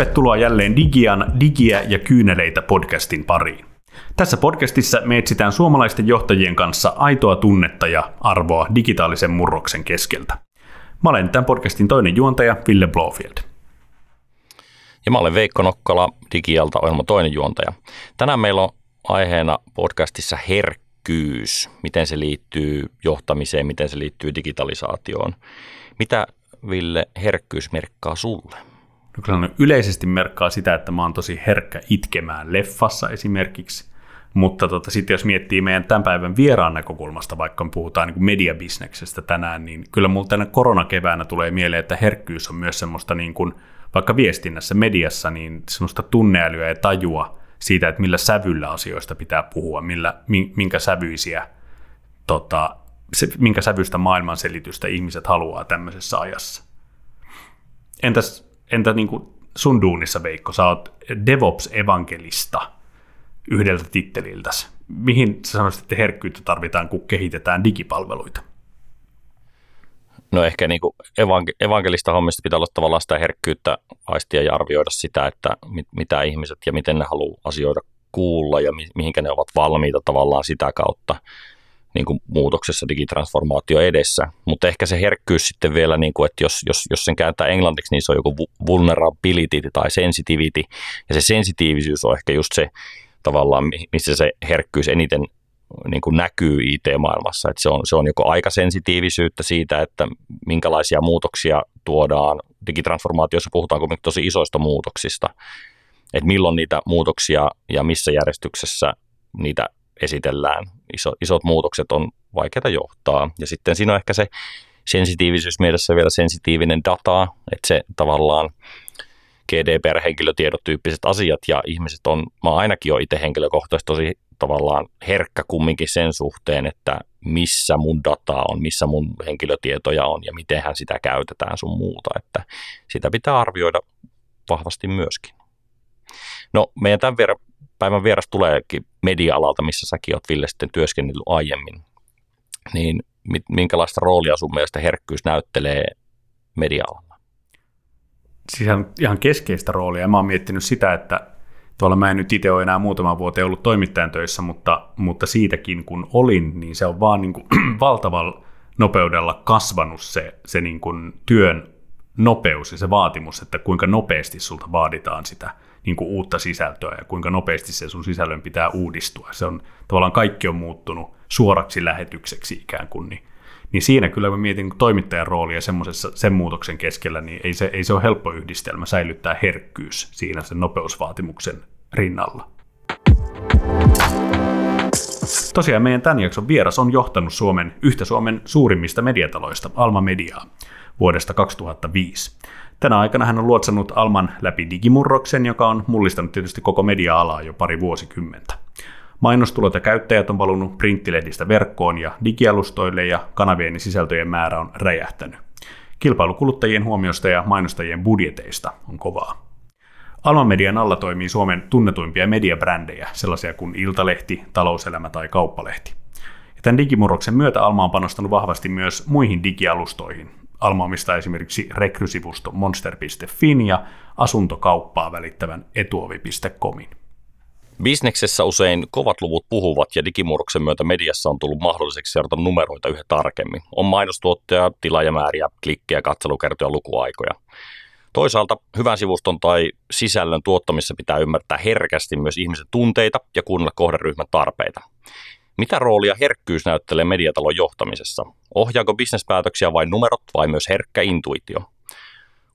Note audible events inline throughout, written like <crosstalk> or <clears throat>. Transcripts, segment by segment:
Tervetuloa jälleen Digian Digiä ja kyyneleitä podcastin pariin. Tässä podcastissa me etsitään suomalaisten johtajien kanssa aitoa tunnetta ja arvoa digitaalisen murroksen keskeltä. Mä olen tämän podcastin toinen juontaja Ville Blofield. Ja mä olen Veikko Nokkala, Digialta ohjelman toinen juontaja. Tänään meillä on aiheena podcastissa herkkyys, miten se liittyy johtamiseen, miten se liittyy digitalisaatioon. Mitä Ville herkkyys merkkaa sulle? No kyllä yleisesti merkkaa sitä, että mä oon tosi herkkä itkemään leffassa esimerkiksi, mutta tota, sitten jos miettii meidän tämän päivän vieraan näkökulmasta, vaikka me puhutaan niin mediabisneksestä tänään, niin kyllä mulla tänä koronakeväänä tulee mieleen, että herkkyys on myös semmoista niin kuin, vaikka viestinnässä, mediassa, niin semmoista tunneälyä ja tajua siitä, että millä sävyllä asioista pitää puhua, millä, minkä sävyisiä, tota, se, minkä sävyistä maailmanselitystä ihmiset haluaa tämmöisessä ajassa. Entäs entä niin kuin sun duunissa, Veikko, sä oot DevOps-evankelista yhdeltä titteliltäsi. Mihin sä sanoisit, että herkkyyttä tarvitaan, kun kehitetään digipalveluita? No ehkä niin kuin evanke- evankelista hommista pitää olla tavallaan sitä herkkyyttä aistia ja arvioida sitä, että mit, mitä ihmiset ja miten ne haluaa asioida kuulla ja mi- mihinkä ne ovat valmiita tavallaan sitä kautta niin kuin muutoksessa, digitransformaatio edessä. Mutta ehkä se herkkyys sitten vielä, niin kuin, että jos, jos, jos sen kääntää englanniksi, niin se on joku vulnerability tai sensitivity. Ja se sensitiivisyys on ehkä just se tavallaan, missä se herkkyys eniten niin kuin näkyy IT-maailmassa. Että se, on, se on joko aikasensitiivisyyttä siitä, että minkälaisia muutoksia tuodaan. Digitransformaatiossa puhutaan kuitenkin tosi isoista muutoksista, että milloin niitä muutoksia ja missä järjestyksessä niitä esitellään. Iso, isot muutokset on vaikeita johtaa. Ja sitten siinä on ehkä se sensitiivisyys mielessä vielä sensitiivinen data, että se tavallaan GDPR-henkilötiedot tyyppiset asiat ja ihmiset on, mä ainakin olen itse henkilökohtaisesti tosi tavallaan herkkä kumminkin sen suhteen, että missä mun dataa on, missä mun henkilötietoja on ja miten sitä käytetään sun muuta, että sitä pitää arvioida vahvasti myöskin. No meidän tämän päivän vieras tuleekin media-alalta, missä säkin oot Ville sitten työskennellyt aiemmin, niin minkälaista roolia sun mielestä herkkyys näyttelee media-alalla? Siis ihan keskeistä roolia. Mä oon miettinyt sitä, että tuolla mä en nyt itse ole enää muutaman vuoteen ollut toimittajan töissä, mutta, mutta siitäkin kun olin, niin se on vaan niin kuin <clears throat> valtavalla nopeudella kasvanut se, se niin kuin työn nopeus ja se vaatimus, että kuinka nopeasti sulta vaaditaan sitä niin kuin uutta sisältöä ja kuinka nopeasti se sun sisällön pitää uudistua. Se on tavallaan kaikki on muuttunut suoraksi lähetykseksi ikään kuin, niin, niin siinä kyllä mä mietin toimittajan roolia semmoisessa sen muutoksen keskellä, niin ei se, ei se ole helppo yhdistelmä säilyttää herkkyys siinä sen nopeusvaatimuksen rinnalla. Tosiaan meidän tämän jakson vieras on johtanut Suomen yhtä Suomen suurimmista mediataloista, Alma Mediaa, vuodesta 2005. Tänä aikana hän on luotsannut Alman läpi digimurroksen, joka on mullistanut tietysti koko media-alaa jo pari vuosikymmentä. Mainostulot ja käyttäjät on valunut printtilehdistä verkkoon ja digialustoille ja kanavien sisältöjen määrä on räjähtänyt. Kilpailu kuluttajien huomiosta ja mainostajien budjeteista on kovaa. Alman median alla toimii Suomen tunnetuimpia mediabrändejä, sellaisia kuin Iltalehti, Talouselämä tai Kauppalehti. Ja tämän digimurroksen myötä Alma on panostanut vahvasti myös muihin digialustoihin, Alma omistaa esimerkiksi rekrysivusto monster.fin ja asuntokauppaa välittävän etuovi.comin. Bisneksessä usein kovat luvut puhuvat ja digimurroksen myötä mediassa on tullut mahdolliseksi seurata numeroita yhä tarkemmin. On mainostuottoja, tilaajamääriä, klikkejä, katselukertoja, lukuaikoja. Toisaalta hyvän sivuston tai sisällön tuottamissa pitää ymmärtää herkästi myös ihmisen tunteita ja kuunnella kohderyhmän tarpeita. Mitä roolia herkkyys näyttelee mediatalon johtamisessa? Ohjaako bisnespäätöksiä vain numerot vai myös herkkä intuitio?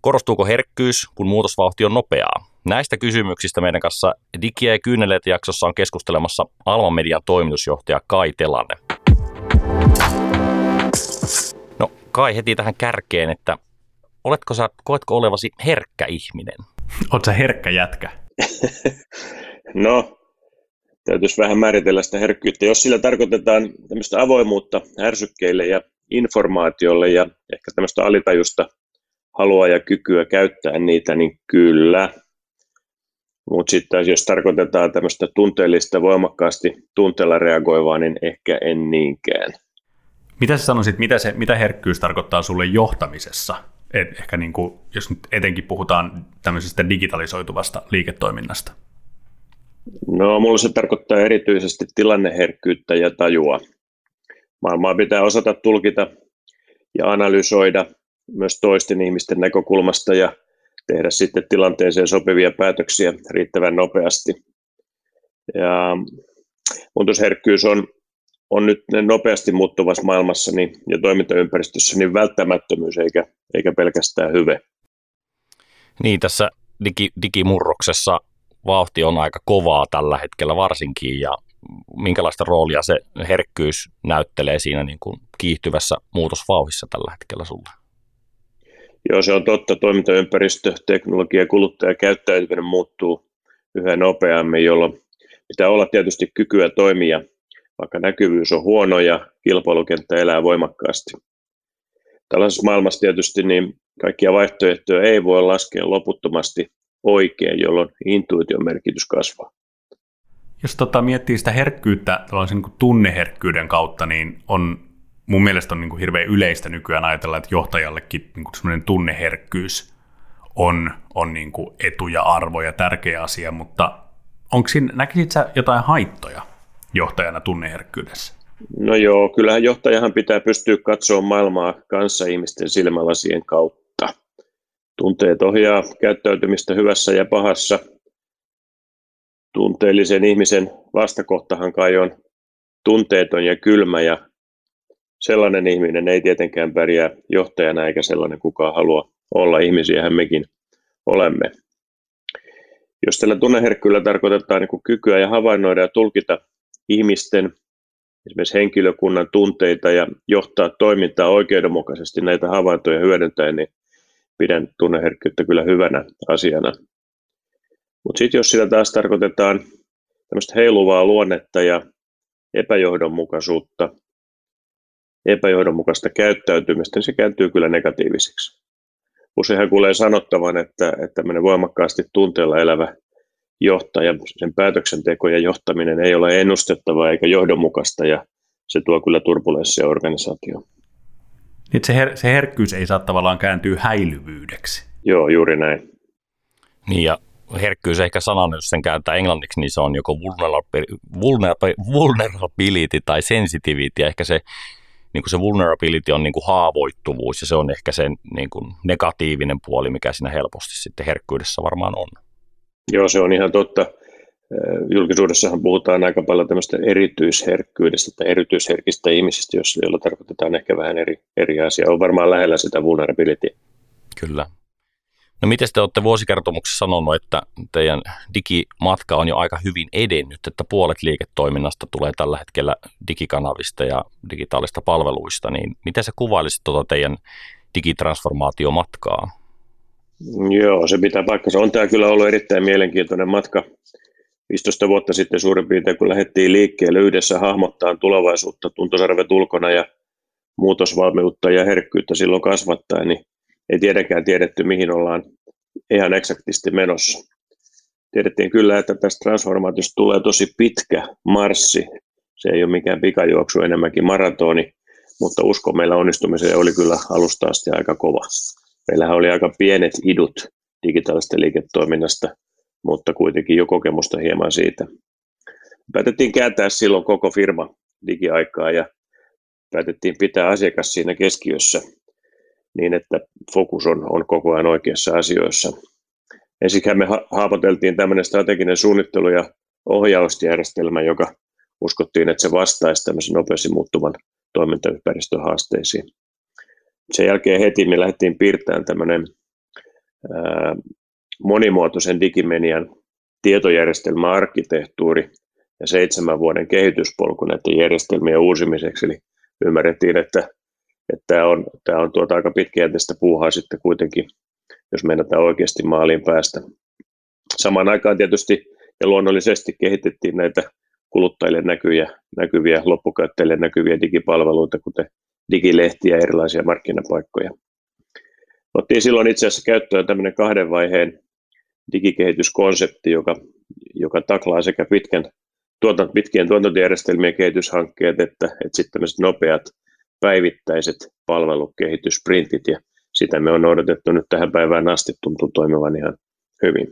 Korostuuko herkkyys, kun muutosvauhti on nopeaa? Näistä kysymyksistä meidän kanssa Digi- ja Kyyneleet jaksossa on keskustelemassa Alman Median toimitusjohtaja Kai Telanne. No Kai heti tähän kärkeen, että oletko sä, koetko olevasi herkkä ihminen? Oletko sä herkkä jätkä? <laughs> no, täytyisi vähän määritellä sitä herkkyyttä. Jos sillä tarkoitetaan tämmöistä avoimuutta ärsykkeille ja informaatiolle ja ehkä tämmöistä alitajusta halua ja kykyä käyttää niitä, niin kyllä. Mutta sitten jos tarkoitetaan tämmöistä tunteellista, voimakkaasti tunteella reagoivaa, niin ehkä en niinkään. Mitä sä sanoisit, mitä, se, mitä herkkyys tarkoittaa sulle johtamisessa? ehkä niin kuin, jos nyt etenkin puhutaan tämmöisestä digitalisoituvasta liiketoiminnasta? No, mulla se tarkoittaa erityisesti tilanneherkkyyttä ja tajua. Maailmaa pitää osata tulkita ja analysoida myös toisten ihmisten näkökulmasta ja tehdä sitten tilanteeseen sopivia päätöksiä riittävän nopeasti. Ja muutosherkkyys on, on nyt nopeasti muuttuvassa maailmassa niin, ja toimintaympäristössä niin välttämättömyys eikä, eikä pelkästään hyve. Niin, tässä digi, digimurroksessa vauhti on aika kovaa tällä hetkellä varsinkin, ja minkälaista roolia se herkkyys näyttelee siinä niin kuin kiihtyvässä muutosvauhissa tällä hetkellä sulle? Joo, se on totta. Toimintaympäristö, teknologia ja kuluttajakäyttäytyminen muuttuu yhä nopeammin, jolloin pitää olla tietysti kykyä toimia, vaikka näkyvyys on huono ja kilpailukenttä elää voimakkaasti. Tällaisessa maailmassa tietysti niin kaikkia vaihtoehtoja ei voi laskea loputtomasti oikein, jolloin intuition merkitys kasvaa. Jos tota, miettii sitä herkkyyttä tällaisen niin tunneherkkyyden kautta, niin on mun mielestä on niin kuin hirveän yleistä nykyään ajatella, että johtajallekin niin kuin semmoinen tunneherkkyys on, on niin kuin etu ja arvo ja tärkeä asia, mutta onko siinä, näkisit sä jotain haittoja johtajana tunneherkkyydessä? No joo, kyllähän johtajahan pitää pystyä katsoa maailmaa kanssa ihmisten silmälasien kautta. Tunteet ohjaa käyttäytymistä hyvässä ja pahassa. Tunteellisen ihmisen vastakohtahan kai on tunteeton ja kylmä ja sellainen ihminen ei tietenkään pärjää johtajana eikä sellainen kukaan halua olla. Ihmisiähän mekin olemme. Jos tällä tunneherkkyydellä tarkoitetaan niin kykyä ja havainnoida ja tulkita ihmisten, esimerkiksi henkilökunnan tunteita ja johtaa toimintaa oikeudenmukaisesti näitä havaintoja hyödyntäen, niin pidän tunneherkkyyttä kyllä hyvänä asiana. Mutta sitten jos sitä taas tarkoitetaan tämmöistä heiluvaa luonnetta ja epäjohdonmukaisuutta, epäjohdonmukaista käyttäytymistä, niin se kääntyy kyllä negatiiviseksi. Useinhan kuulee sanottavan, että, että tämmöinen voimakkaasti tunteella elävä johtaja, sen päätöksenteko ja johtaminen ei ole ennustettavaa eikä johdonmukaista ja se tuo kyllä turbulenssia organisaatioon. Niin se, her- se herkkyys ei saa tavallaan kääntyä häilyvyydeksi. Joo, juuri näin. Niin ja herkkyys ehkä sanan, jos sen kääntää englanniksi, niin se on joko vulnerability tai sensitivity. Ja ehkä se niin kuin se vulnerability on niin kuin haavoittuvuus ja se on ehkä se niin kuin negatiivinen puoli, mikä siinä helposti sitten herkkyydessä varmaan on. Joo, se on ihan totta. Julkisuudessahan puhutaan aika paljon tämmöistä erityisherkkyydestä tai erityisherkistä ihmisistä, joilla tarkoitetaan ehkä vähän eri, eri asiaa. On varmaan lähellä sitä vulnerability. Kyllä. No miten te olette vuosikertomuksessa sanonut, että teidän digimatka on jo aika hyvin edennyt, että puolet liiketoiminnasta tulee tällä hetkellä digikanavista ja digitaalista palveluista, niin miten se kuvailisit tuota teidän digitransformaatiomatkaa? Joo, se pitää paikkansa. On tämä kyllä ollut erittäin mielenkiintoinen matka. 15 vuotta sitten suurin piirtein, kun lähdettiin liikkeelle yhdessä hahmottaa tulevaisuutta, tuntosarvet ulkona ja muutosvalmiutta ja herkkyyttä silloin kasvattaa, niin ei tietenkään tiedetty, mihin ollaan ihan eksaktisti menossa. Tiedettiin kyllä, että tästä transformaatiosta tulee tosi pitkä marssi. Se ei ole mikään pikajuoksu, enemmänkin maratoni, mutta usko meillä onnistumiseen oli kyllä alusta asti aika kova. Meillähän oli aika pienet idut digitaalista liiketoiminnasta, mutta kuitenkin jo kokemusta hieman siitä. Päätettiin kääntää silloin koko firma digiaikaa ja päätettiin pitää asiakas siinä keskiössä niin, että fokus on, on koko ajan oikeassa asioissa. Ensin me haapoteltiin tämmöinen strateginen suunnittelu- ja ohjausjärjestelmä, joka uskottiin, että se vastaisi tämmöisen nopeasti muuttuvan toimintaympäristön haasteisiin. Sen jälkeen heti me lähdettiin piirtämään tämmöinen monimuotoisen digimenian tietojärjestelmäarkkitehtuuri ja seitsemän vuoden kehityspolku näiden järjestelmien uusimiseksi. Eli ymmärrettiin, että että tämä on, tämä on tuota aika pitkäjänteistä puuhaa sitten kuitenkin, jos meinataan oikeasti maaliin päästä. Samaan aikaan tietysti ja luonnollisesti kehitettiin näitä kuluttajille näkyviä, näkyviä loppukäyttäjille näkyviä digipalveluita, kuten digilehtiä ja erilaisia markkinapaikkoja. Otettiin silloin itse asiassa käyttöön tämmöinen kahden vaiheen digikehityskonsepti, joka, joka taklaa sekä pitkän, tuotant, pitkien tuotantojärjestelmien kehityshankkeet että, että sitten nopeat päivittäiset palvelukehitysprintit ja sitä me on noudatettu nyt tähän päivään asti, tuntuu toimivan ihan hyvin.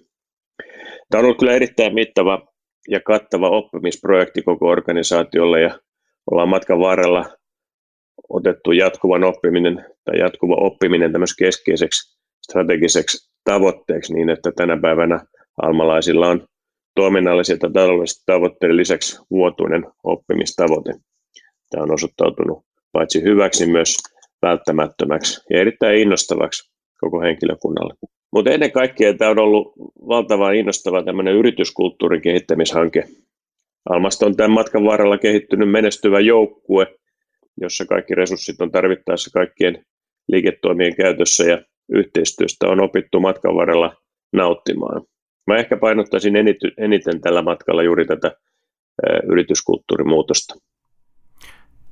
Tämä on ollut kyllä erittäin mittava ja kattava oppimisprojekti koko organisaatiolle ja ollaan matkan varrella otettu jatkuvan oppiminen tai jatkuva oppiminen tämmöiseksi keskeiseksi strategiseksi tavoitteeksi niin, että tänä päivänä almalaisilla on toiminnallisia tai taloudellisia tavoitteiden lisäksi vuotuinen oppimistavoite. Tämä on osoittautunut paitsi hyväksi myös välttämättömäksi ja erittäin innostavaksi koko henkilökunnalle. Mutta ennen kaikkea tämä on ollut valtavan innostava tämmöinen yrityskulttuurin kehittämishanke. Almasta on tämän matkan varrella kehittynyt menestyvä joukkue, jossa kaikki resurssit on tarvittaessa kaikkien liiketoimien käytössä ja yhteistyöstä on opittu matkan varrella nauttimaan. Mä ehkä painottaisin eniten tällä matkalla juuri tätä yrityskulttuurimuutosta.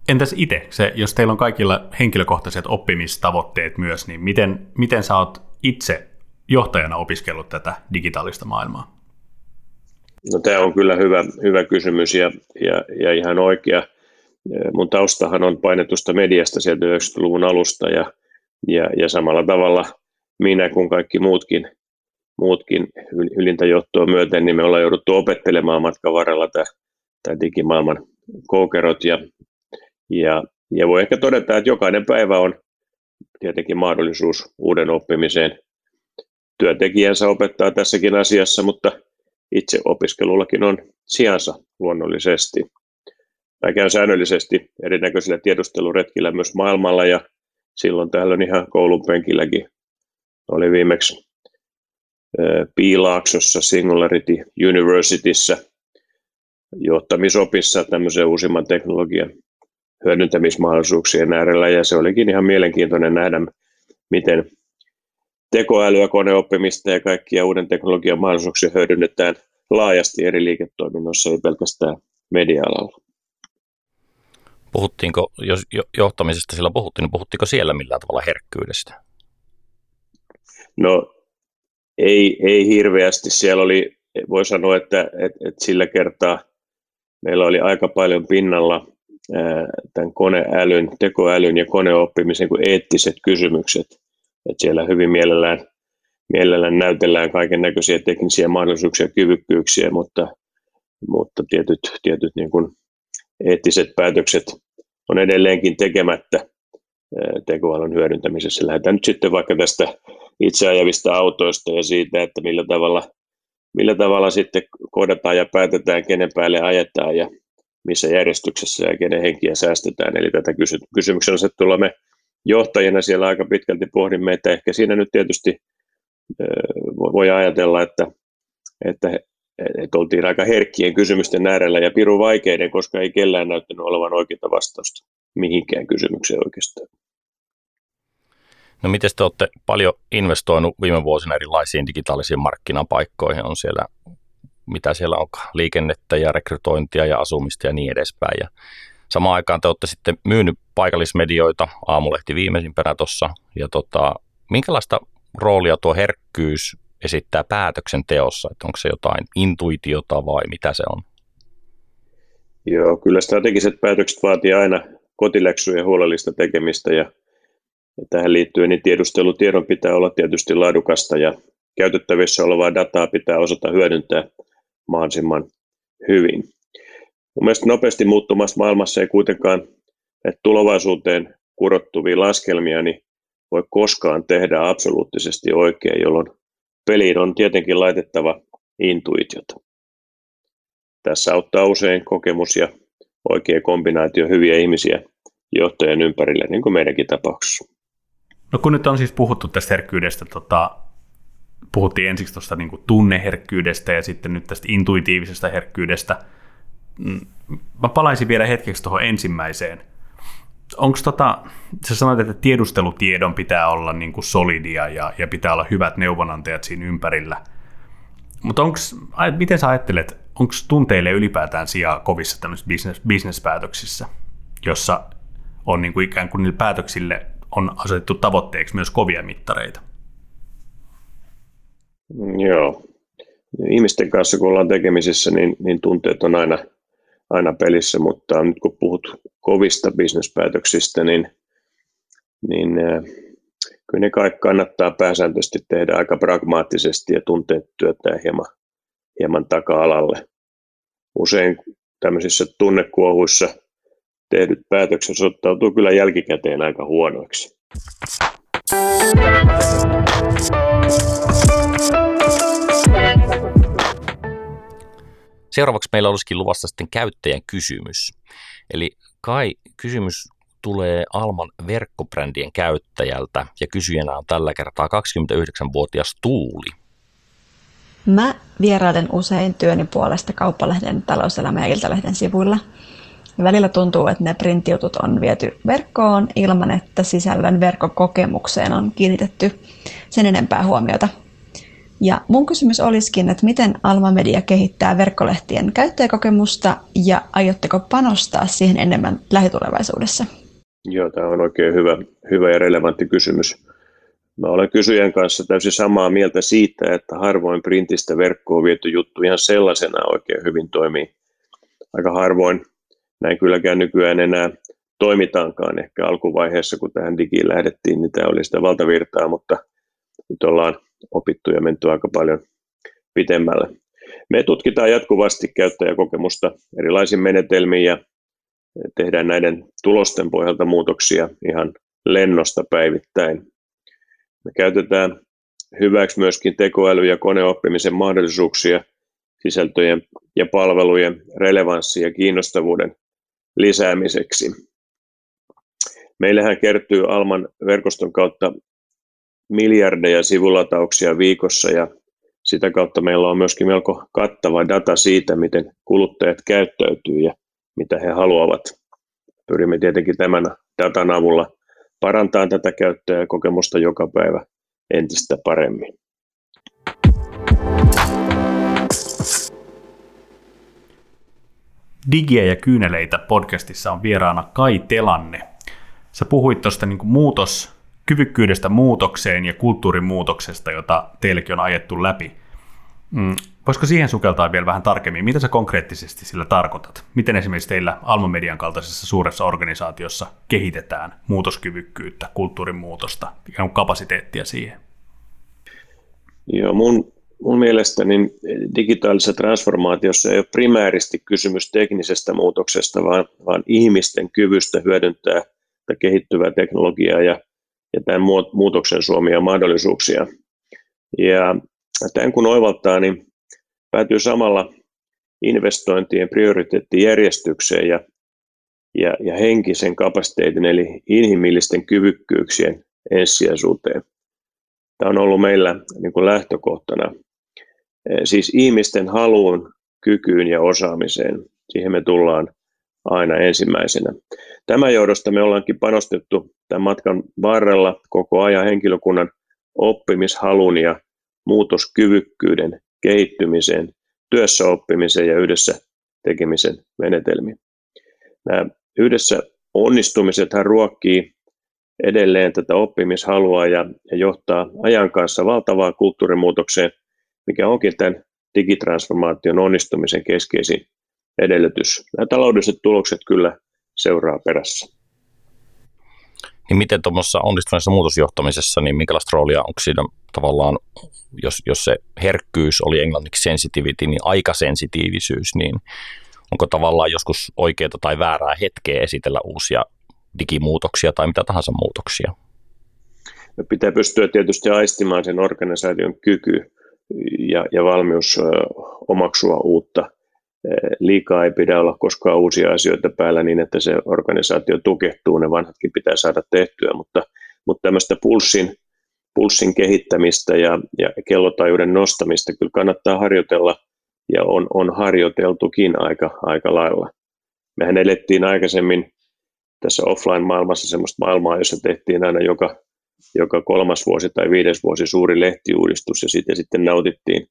Entäs itse, se, jos teillä on kaikilla henkilökohtaiset oppimistavoitteet myös, niin miten, miten sä oot itse johtajana opiskellut tätä digitaalista maailmaa? No tämä on kyllä hyvä, hyvä kysymys ja, ja, ja ihan oikea. Mun taustahan on painetusta mediasta sieltä 90-luvun alusta ja, ja, ja samalla tavalla minä kuin kaikki muutkin, muutkin ylintä johtoa myöten, niin me ollaan jouduttu opettelemaan matkan varrella tämä digimaailman koukerot ja, ja, ja voi ehkä todeta, että jokainen päivä on tietenkin mahdollisuus uuden oppimiseen. Työntekijänsä opettaa tässäkin asiassa, mutta itse opiskelullakin on sijansa luonnollisesti. Mä käyn säännöllisesti erinäköisillä tiedusteluretkillä myös maailmalla ja silloin täällä on ihan koulun penkilläkin. Oli viimeksi Piilaaksossa Singularity Universityssä johtamisopissa tämmöisen uusimman teknologian hyödyntämismahdollisuuksien äärellä ja se olikin ihan mielenkiintoinen nähdä, miten tekoälyä, koneoppimista ja kaikkia uuden teknologian mahdollisuuksia hyödynnetään laajasti eri liiketoiminnoissa, ei pelkästään media-alalla. Puhuttiinko, jos johtamisesta sillä puhuttiin, niin puhuttiinko siellä millään tavalla herkkyydestä? No ei, ei hirveästi. Siellä oli, voi sanoa, että, että, että sillä kertaa meillä oli aika paljon pinnalla tämän koneälyn, tekoälyn ja koneoppimisen kuin eettiset kysymykset. Että siellä hyvin mielellään, mielellään näytellään kaiken näköisiä teknisiä mahdollisuuksia ja kyvykkyyksiä, mutta, mutta tietyt, tietyt niin kuin eettiset päätökset on edelleenkin tekemättä tekoälyn hyödyntämisessä. Lähdetään nyt sitten vaikka tästä itseajavista autoista ja siitä, että millä tavalla, millä tavalla sitten koodataan ja päätetään, kenen päälle ajetaan ja missä järjestyksessä ja kenen henkiä säästetään. Eli tätä kysy- kysymyksen asettelua me johtajina siellä aika pitkälti pohdimme, että ehkä siinä nyt tietysti voi ajatella, että, että, että oltiin aika herkkien kysymysten äärellä ja piru vaikeiden, koska ei kellään näyttänyt olevan oikeita vastausta mihinkään kysymykseen oikeastaan. No miten te olette paljon investoinut viime vuosina erilaisiin digitaalisiin markkinapaikkoihin? On siellä, mitä siellä on, liikennettä ja rekrytointia ja asumista ja niin edespäin. Ja samaan aikaan te olette sitten myynyt paikallismedioita, aamulehti viimeisimpänä tuossa. Ja tota, minkälaista roolia tuo herkkyys esittää päätöksenteossa? Että onko se jotain intuitiota vai mitä se on? Joo, kyllä strategiset päätökset vaatii aina kotiläksyjen huolellista tekemistä ja ja tähän liittyen niin tiedustelutiedon pitää olla tietysti laadukasta ja käytettävissä olevaa dataa pitää osata hyödyntää mahdollisimman hyvin. Mun mielestä nopeasti muuttumassa maailmassa ei kuitenkaan että tulevaisuuteen kurottuvia laskelmia niin voi koskaan tehdä absoluuttisesti oikein, jolloin peliin on tietenkin laitettava intuitiota. Tässä auttaa usein kokemus ja oikea kombinaatio hyviä ihmisiä johtajien ympärille, niin kuin meidänkin tapauksessa. No kun nyt on siis puhuttu tästä herkkyydestä, tota, puhuttiin ensiksi tuosta niin tunneherkkyydestä ja sitten nyt tästä intuitiivisesta herkkyydestä. Mm, mä palaisin vielä hetkeksi tuohon ensimmäiseen. Onko tota, sä sanoit, että tiedustelutiedon pitää olla niin kuin solidia ja, ja pitää olla hyvät neuvonantajat siinä ympärillä. Mutta miten sä ajattelet, onko tunteille ylipäätään sijaa kovissa tämmöisissä business, business-päätöksissä, jossa on niin kuin ikään kuin niille päätöksille on asetettu tavoitteeksi myös kovia mittareita. Joo. Ihmisten kanssa kun ollaan tekemisissä, niin, niin tunteet on aina, aina pelissä, mutta nyt kun puhut kovista bisnespäätöksistä, niin, niin äh, kyllä ne kaikki kannattaa pääsääntöisesti tehdä aika pragmaattisesti ja tunteet työtää hieman, hieman taka-alalle. Usein tämmöisissä tunnekuohuissa tehdyt päätökset osoittautuu kyllä jälkikäteen aika huonoiksi. Seuraavaksi meillä olisikin luvassa sitten käyttäjän kysymys. Eli Kai, kysymys tulee Alman verkkobrändien käyttäjältä ja kysyjänä on tällä kertaa 29-vuotias Tuuli. Mä vierailen usein työni puolesta kauppalehden talouselämä- ja iltalehden sivuilla. Välillä tuntuu, että ne printtiutut on viety verkkoon ilman, että sisällön verkkokokemukseen on kiinnitetty sen enempää huomiota. Ja mun kysymys olisikin, että miten Alma Media kehittää verkkolehtien käyttäjäkokemusta ja aiotteko panostaa siihen enemmän lähitulevaisuudessa? Joo, tämä on oikein hyvä, hyvä ja relevantti kysymys. Mä olen kysyjän kanssa täysin samaa mieltä siitä, että harvoin printistä verkkoon viety juttu ihan sellaisena oikein hyvin toimii. Aika harvoin näin kylläkään nykyään enää toimitaankaan. Ehkä alkuvaiheessa, kun tähän digiin lähdettiin, niin tämä oli sitä valtavirtaa, mutta nyt ollaan opittu ja menty aika paljon pitemmälle. Me tutkitaan jatkuvasti käyttäjäkokemusta erilaisin menetelmiin ja tehdään näiden tulosten pohjalta muutoksia ihan lennosta päivittäin. Me käytetään hyväksi myöskin tekoäly- ja koneoppimisen mahdollisuuksia sisältöjen ja palvelujen relevanssi ja kiinnostavuuden lisäämiseksi. Meillähän kertyy Alman verkoston kautta miljardeja sivulatauksia viikossa ja sitä kautta meillä on myöskin melko kattava data siitä, miten kuluttajat käyttäytyy ja mitä he haluavat. Pyrimme tietenkin tämän datan avulla parantaa tätä käyttäjäkokemusta joka päivä entistä paremmin. Digiä ja kyyneleitä podcastissa on vieraana Kai Telanne. Sä puhuit tuosta niin muutos, kyvykkyydestä muutokseen ja kulttuurimuutoksesta, jota teillekin on ajettu läpi. Mm. Voisiko siihen sukeltaa vielä vähän tarkemmin? Mitä sä konkreettisesti sillä tarkoitat? Miten esimerkiksi teillä Alma Median kaltaisessa suuressa organisaatiossa kehitetään muutoskyvykkyyttä, kulttuurimuutosta, ja kapasiteettia siihen? Joo, mun, mun mielestä niin digitaalisessa transformaatiossa ei ole primääristi kysymys teknisestä muutoksesta, vaan, vaan ihmisten kyvystä hyödyntää kehittyvää teknologiaa ja, ja tämän muutoksen suomia mahdollisuuksia. Ja tämän kun oivaltaa, niin päätyy samalla investointien prioriteettijärjestykseen ja, ja, ja henkisen kapasiteetin eli inhimillisten kyvykkyyksien ensisijaisuuteen. Tämä on ollut meillä niin kuin lähtökohtana. Siis ihmisten haluun, kykyyn ja osaamiseen. Siihen me tullaan aina ensimmäisenä. Tämän johdosta me ollaankin panostettu tämän matkan varrella koko ajan henkilökunnan oppimishalun ja muutoskyvykkyyden kehittymiseen, työssä oppimiseen ja yhdessä tekemisen menetelmiin. Nämä yhdessä onnistumisethan ruokkii edelleen tätä oppimishalua ja, ja johtaa ajan kanssa valtavaan kulttuurimuutokseen, mikä onkin tämän digitransformaation onnistumisen keskeisin edellytys. Nämä taloudelliset tulokset kyllä seuraa perässä. Niin miten tuommoisessa onnistuneessa muutosjohtamisessa, niin minkälaista roolia onko siinä tavallaan, jos, jos se herkkyys oli englanniksi sensitivity, niin aikasensitiivisyys, niin onko tavallaan joskus oikeaa tai väärää hetkeä esitellä uusia digimuutoksia tai mitä tahansa muutoksia? No pitää pystyä tietysti aistimaan sen organisaation kyky ja, ja valmius omaksua uutta. Liikaa ei pidä olla koskaan uusia asioita päällä niin, että se organisaatio tukehtuu, ne vanhatkin pitää saada tehtyä, mutta, mutta tämmöistä pulssin pulssin kehittämistä ja, ja kellotajuuden nostamista kyllä kannattaa harjoitella ja on, on harjoiteltukin aika, aika lailla. Mehän elettiin aikaisemmin tässä offline-maailmassa sellaista maailmaa, jossa tehtiin aina joka, joka kolmas vuosi tai viides vuosi suuri lehtiuudistus ja sitten, sitten nautittiin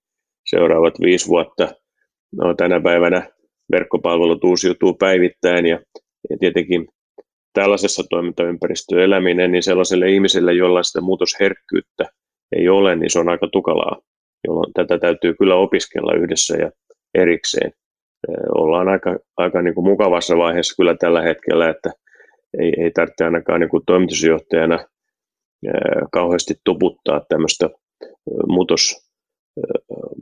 seuraavat viisi vuotta. No, tänä päivänä verkkopalvelut uusiutuu päivittäin ja, ja tietenkin tällaisessa toimintaympäristössä eläminen, niin sellaiselle ihmiselle, jolla sitä muutosherkkyyttä ei ole, niin se on aika tukalaa, jolloin tätä täytyy kyllä opiskella yhdessä ja erikseen. Ollaan aika, aika niin kuin mukavassa vaiheessa kyllä tällä hetkellä, että ei, ei tarvitse ainakaan niin kuin toimitusjohtajana kauheasti tuputtaa tämmöistä muutos,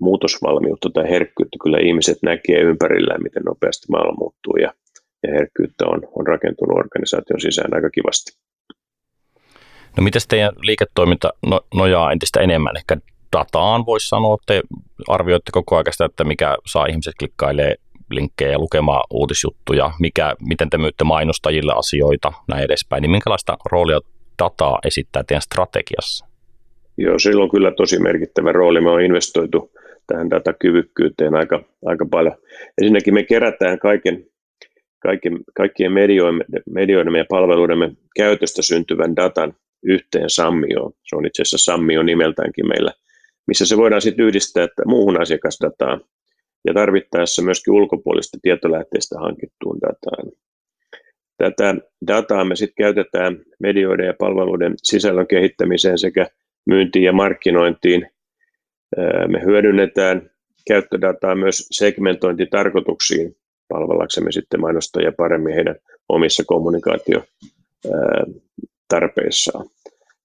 muutosvalmiutta tai herkkyyttä. Kyllä ihmiset näkee ympärillään, miten nopeasti maailma muuttuu ja, ja herkkyyttä on, on rakentunut organisaation sisään aika kivasti. No miten teidän liiketoiminta no, nojaa entistä enemmän ehkä dataan, voisi sanoa, että arvioitte koko ajan sitä, että mikä saa ihmiset klikkailee linkkejä ja lukemaan uutisjuttuja, mikä, miten te myytte mainostajille asioita, näin edespäin, niin minkälaista roolia dataa esittää teidän strategiassa? Joo, sillä on kyllä tosi merkittävä rooli. Me on investoitu tähän datakyvykkyyteen aika, aika paljon. Ensinnäkin me kerätään kaiken, kaiken, kaikkien medioidemme ja palveluidemme käytöstä syntyvän datan yhteen Sammioon. Se on itse asiassa Sammio nimeltäänkin meillä, missä se voidaan sitten yhdistää että muuhun asiakasdataan ja tarvittaessa myöskin ulkopuolista tietolähteistä hankittuun dataan. Tätä dataa me sitten käytetään medioiden ja palveluiden sisällön kehittämiseen sekä myyntiin ja markkinointiin. Me hyödynnetään käyttödataa myös segmentointitarkoituksiin palvellaksemme sitten mainostajia paremmin heidän omissa kommunikaatiotarpeissaan.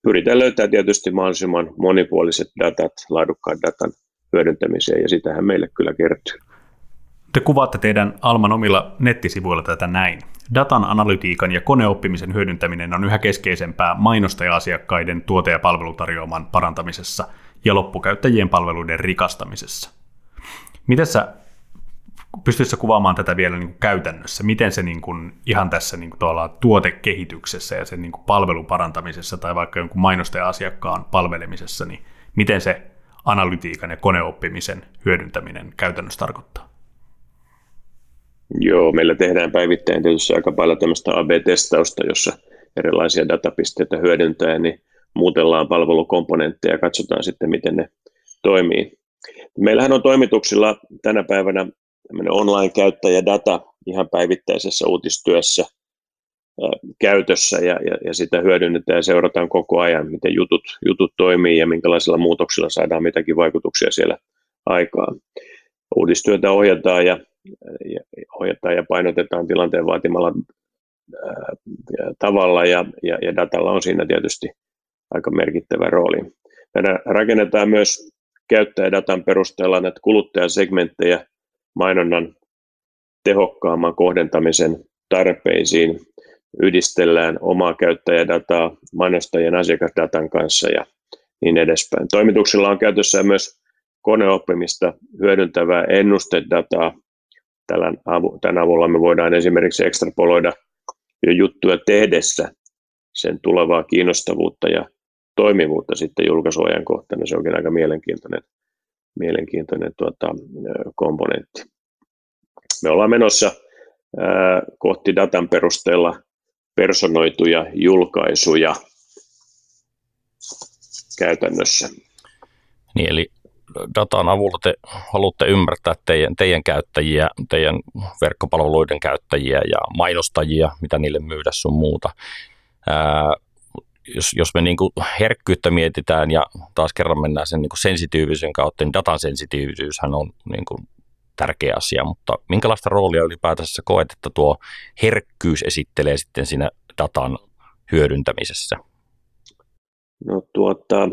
Pyritään löytämään tietysti mahdollisimman monipuoliset datat, laadukkaan datan hyödyntämiseen ja sitähän meille kyllä kertyy. Te kuvaatte teidän Alman omilla nettisivuilla tätä näin. Datan analytiikan ja koneoppimisen hyödyntäminen on yhä keskeisempää mainostaja-asiakkaiden tuote- ja palvelutarjoaman parantamisessa ja loppukäyttäjien palveluiden rikastamisessa. Miten sä pystyisit kuvaamaan tätä vielä niin kuin käytännössä? Miten se niin kuin ihan tässä niin kuin tuotekehityksessä ja sen niin kuin palvelun parantamisessa tai vaikka jonkun mainostaja-asiakkaan palvelemisessa, niin miten se analytiikan ja koneoppimisen hyödyntäminen käytännössä tarkoittaa? Joo, meillä tehdään päivittäin tietysti aika paljon tämmöistä AB-testausta, jossa erilaisia datapisteitä hyödyntää, niin muutellaan palvelukomponentteja ja katsotaan sitten, miten ne toimii. Meillähän on toimituksilla tänä päivänä online-käyttäjädata ihan päivittäisessä uutistyössä käytössä ja, ja, ja sitä hyödynnetään ja seurataan koko ajan, miten jutut, jutut toimii ja minkälaisilla muutoksilla saadaan mitäkin vaikutuksia siellä aikaan. Uudistyötä ohjataan ja, ja, ohjataan ja painotetaan tilanteen vaatimalla ää, tavalla ja, ja, ja datalla on siinä tietysti aika merkittävä rooli. Meidän rakennetaan myös käyttäjädatan perusteella näitä kuluttajasegmenttejä mainonnan tehokkaamman kohdentamisen tarpeisiin yhdistellään omaa käyttäjädataa mainostajien asiakasdatan kanssa ja niin edespäin. Toimituksilla on käytössä myös koneoppimista hyödyntävää ennustedataa. Tämän avulla me voidaan esimerkiksi ekstrapoloida jo juttuja tehdessä sen tulevaa kiinnostavuutta ja toimivuutta sitten julkaisuajankohtana. Se onkin aika mielenkiintoinen, mielenkiintoinen tuota, komponentti. Me ollaan menossa ää, kohti datan perusteella personoituja julkaisuja käytännössä. Niin, eli datan avulla te haluatte ymmärtää teidän, teidän käyttäjiä, teidän verkkopalveluiden käyttäjiä ja mainostajia, mitä niille myydä sun muuta. Ää, jos, jos me niin kuin herkkyyttä mietitään ja taas kerran mennään sen niin kuin sensitiivisyyden kautta, niin datan sensitiivisyyshän on niin kuin tärkeä asia, mutta minkälaista roolia ylipäätänsä koet, että tuo herkkyys esittelee sitten siinä datan hyödyntämisessä? No tuota,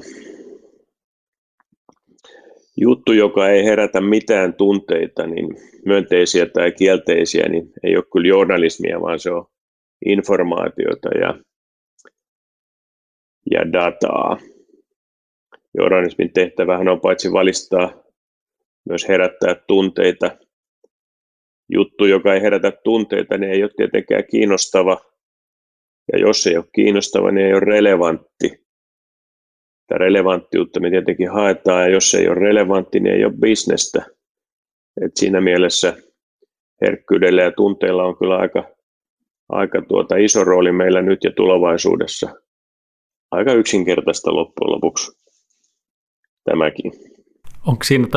juttu, joka ei herätä mitään tunteita, niin myönteisiä tai kielteisiä, niin ei ole kyllä journalismia, vaan se on informaatiota ja, ja dataa. Journalismin tehtävähän on paitsi valistaa myös herättää tunteita. Juttu, joka ei herätä tunteita, niin ei ole tietenkään kiinnostava. Ja jos ei ole kiinnostava, niin ei ole relevantti. Tämä relevanttiutta me tietenkin haetaan, ja jos ei ole relevantti, niin ei ole bisnestä. Et siinä mielessä herkkyydellä ja tunteilla on kyllä aika, aika tuota iso rooli meillä nyt ja tulevaisuudessa. Aika yksinkertaista loppujen lopuksi tämäkin. Onko siinä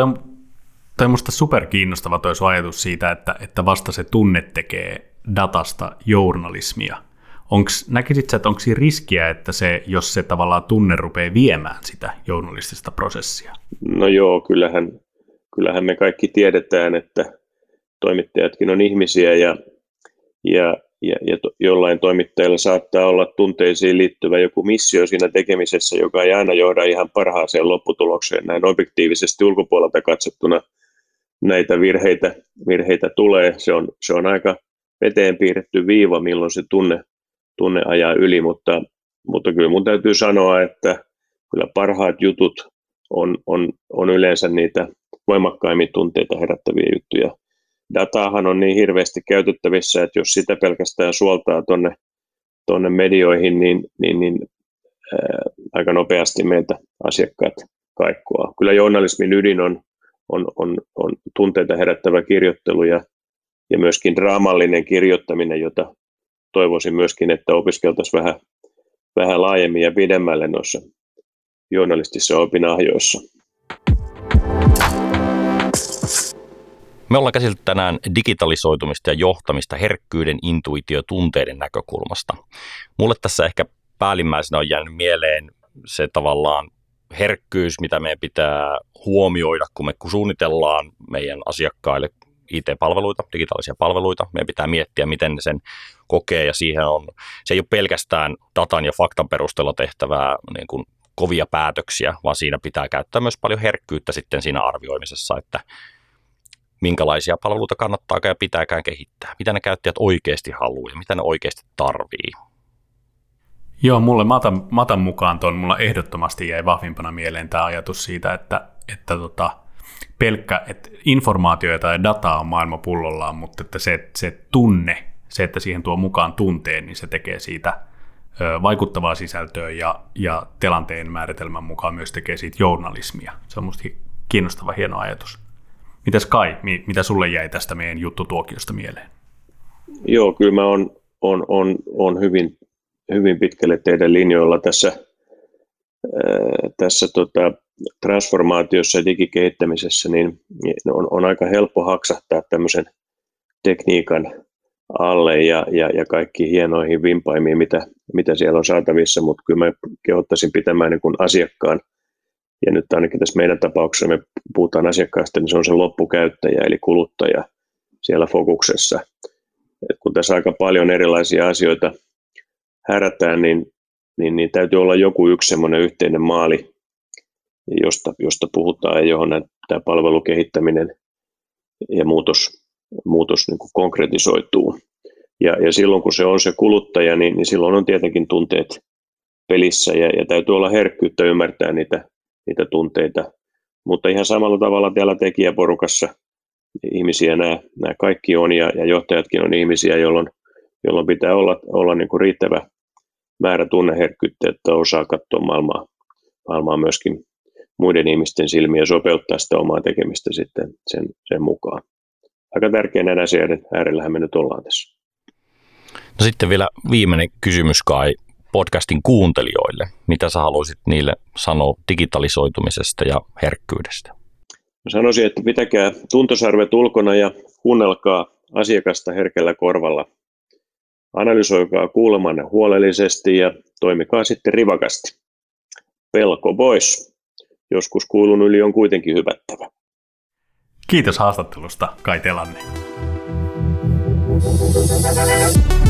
toi musta super kiinnostava toi ajatus siitä, että, että vasta se tunne tekee datasta journalismia. Onks, näkisit sä, että onko siinä riskiä, että se, jos se tavallaan tunne rupeaa viemään sitä journalistista prosessia? No joo, kyllähän, kyllähän me kaikki tiedetään, että toimittajatkin on ihmisiä ja, ja, ja, ja to, jollain toimittajalla saattaa olla tunteisiin liittyvä joku missio siinä tekemisessä, joka ei aina johda ihan parhaaseen lopputulokseen. Näin objektiivisesti ulkopuolelta katsottuna näitä virheitä, virheitä tulee. Se on, se on aika veteen piirretty viiva, milloin se tunne, tunne ajaa yli, mutta, mutta kyllä mun täytyy sanoa, että kyllä parhaat jutut on, on, on yleensä niitä voimakkaimmin tunteita herättäviä juttuja. Dataahan on niin hirveästi käytettävissä, että jos sitä pelkästään suoltaa tuonne tonne medioihin, niin, niin, niin ää, aika nopeasti meiltä asiakkaat kaikkoa. Kyllä journalismin ydin on, on, on, on tunteita herättävä kirjoittelu ja, ja myöskin draamallinen kirjoittaminen, jota toivoisin myöskin, että opiskeltaisiin vähän, vähän laajemmin ja pidemmälle noissa journalistisissa opinahjoissa. Me ollaan käsitelty tänään digitalisoitumista ja johtamista herkkyyden, intuitio tunteiden näkökulmasta. Mulle tässä ehkä päällimmäisenä on jäänyt mieleen se tavallaan herkkyys, mitä meidän pitää huomioida, kun me suunnitellaan meidän asiakkaille IT-palveluita, digitaalisia palveluita. Meidän pitää miettiä, miten ne sen kokee ja siihen on, se ei ole pelkästään datan ja faktan perusteella tehtävää niin kuin kovia päätöksiä, vaan siinä pitää käyttää myös paljon herkkyyttä sitten siinä arvioimisessa, että minkälaisia palveluita kannattaa ja pitääkään kehittää, mitä ne käyttäjät oikeasti haluaa ja mitä ne oikeasti tarvii. Joo, mulle matan, matan mukaan tuon, mulla ehdottomasti jäi vahvimpana mieleen tämä ajatus siitä, että, että tota, pelkkä, että informaatio tai dataa on maailma pullollaan, mutta että se, se tunne, se, että siihen tuo mukaan tunteen, niin se tekee siitä vaikuttavaa sisältöä ja, ja telanteen määritelmän mukaan myös tekee siitä journalismia. Se on musta kiinnostava, hieno ajatus. Mitäs Kai, mitä sulle jäi tästä meidän juttutuokiosta mieleen? Joo, kyllä mä on, on, on, on hyvin, hyvin pitkälle teidän linjoilla tässä, ää, tässä tota, transformaatiossa ja digikehittämisessä, niin, niin on, on aika helppo haksahtaa tämmöisen tekniikan alle ja, ja, ja kaikki hienoihin vimpaimiin, mitä, mitä siellä on saatavissa, mutta kyllä mä kehottaisin pitämään niin kuin asiakkaan – ja nyt ainakin tässä meidän tapauksessa me puhutaan asiakkaasta, niin se on se loppukäyttäjä eli kuluttaja siellä fokuksessa. Et kun tässä aika paljon erilaisia asioita härätään, niin, niin, niin täytyy olla joku yksi semmoinen yhteinen maali, josta, josta puhutaan ja johon tämä palvelukehittäminen ja muutos, muutos niin kuin konkretisoituu. Ja, ja silloin kun se on se kuluttaja, niin, niin silloin on tietenkin tunteet pelissä ja, ja täytyy olla herkkyyttä ymmärtää niitä niitä tunteita. Mutta ihan samalla tavalla täällä tekijäporukassa ihmisiä nämä, nämä kaikki on ja, ja johtajatkin on ihmisiä, jolloin, jolloin pitää olla, olla niin kuin riittävä määrä tunneherkkyyttä, että osaa katsoa maailmaa, maailmaa myöskin muiden ihmisten silmiä ja sopeuttaa sitä omaa tekemistä sitten sen, sen mukaan. Aika tärkeä näiden asioiden äärellähän me nyt ollaan tässä. No sitten vielä viimeinen kysymys Kai podcastin kuuntelijoille? Mitä sä haluaisit niille sanoa digitalisoitumisesta ja herkkyydestä? Mä sanoisin, että pitäkää tuntosarvet ulkona ja kuunnelkaa asiakasta herkällä korvalla. Analysoikaa kuulemanne huolellisesti ja toimikaa sitten rivakasti. Pelko pois. Joskus kuulun yli on kuitenkin hyvättävä. Kiitos haastattelusta, Kai Telanne. Thank you.